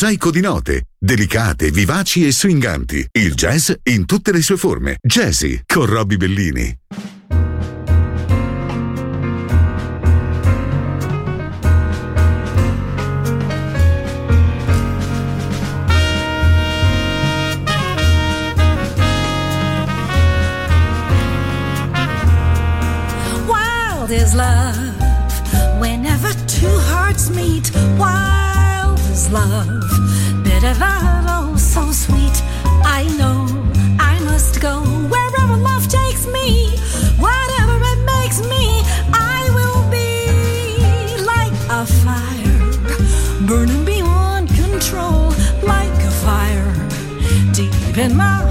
Mosaico di note, delicate, vivaci e swinganti. Il jazz in tutte le sue forme. Jazzy con Robbie Bellini. Is love whenever two hearts meet. Wild love, bitter but oh so sweet. I know I must go wherever love takes me. Whatever it makes me, I will be like a fire burning beyond control, like a fire deep in my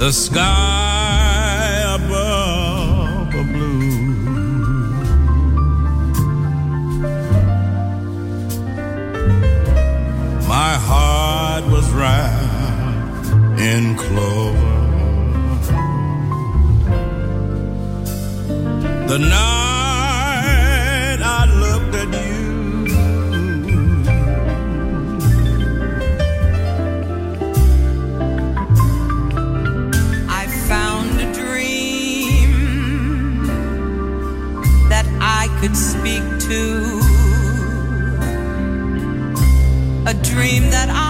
the sky above the blue. My heart was wrapped in clover. The night. could speak to. A dream that I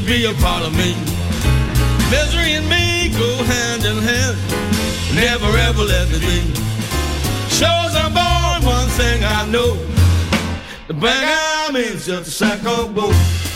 to be a part of me. Misery and me go hand in hand. Never ever let me be. Shows I'm born, one thing I know. The bag I'm in just a sack of bones.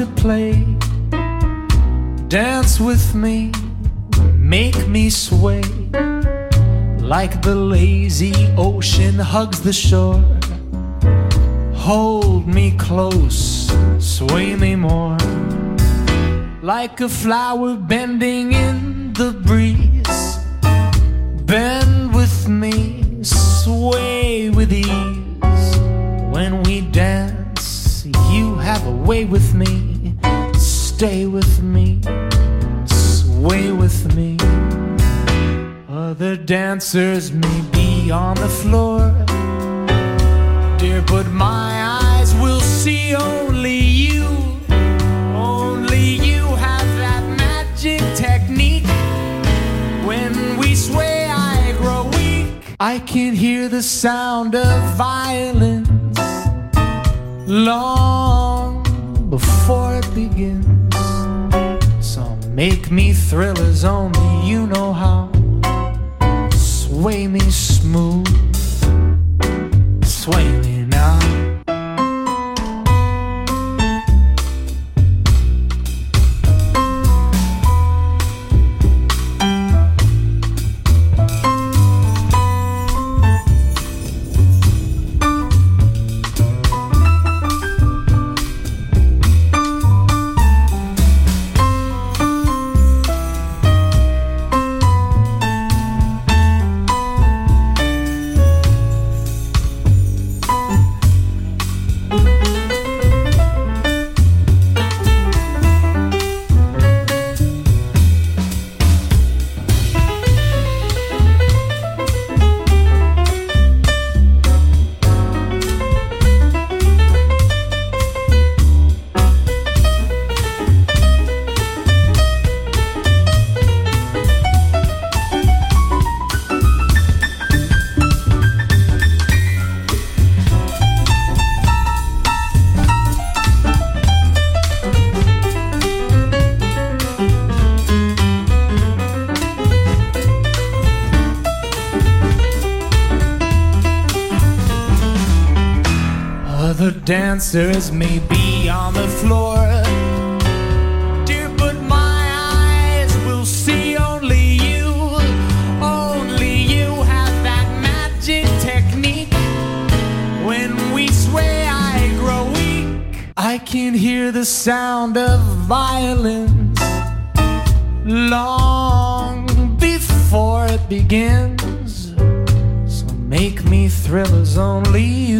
To play. Dance with me, make me sway. Like the lazy ocean hugs the shore. Hold me close, sway me more. Like a flower bending in the breeze. Bend with me, sway with ease. When we dance, you have a way with me. Stay with me, sway with me. Other dancers may be on the floor, dear, but my eyes will see only you. Only you have that magic technique. When we sway, I grow weak. I can hear the sound of violence long before it begins. Make me thrillers only you know how. Sway me smooth, sway me dancers may be on the floor. Dear, but my eyes will see only you. Only you have that magic technique. When we sway, I grow weak. I can hear the sound of violence long before it begins. So make me thrillers only you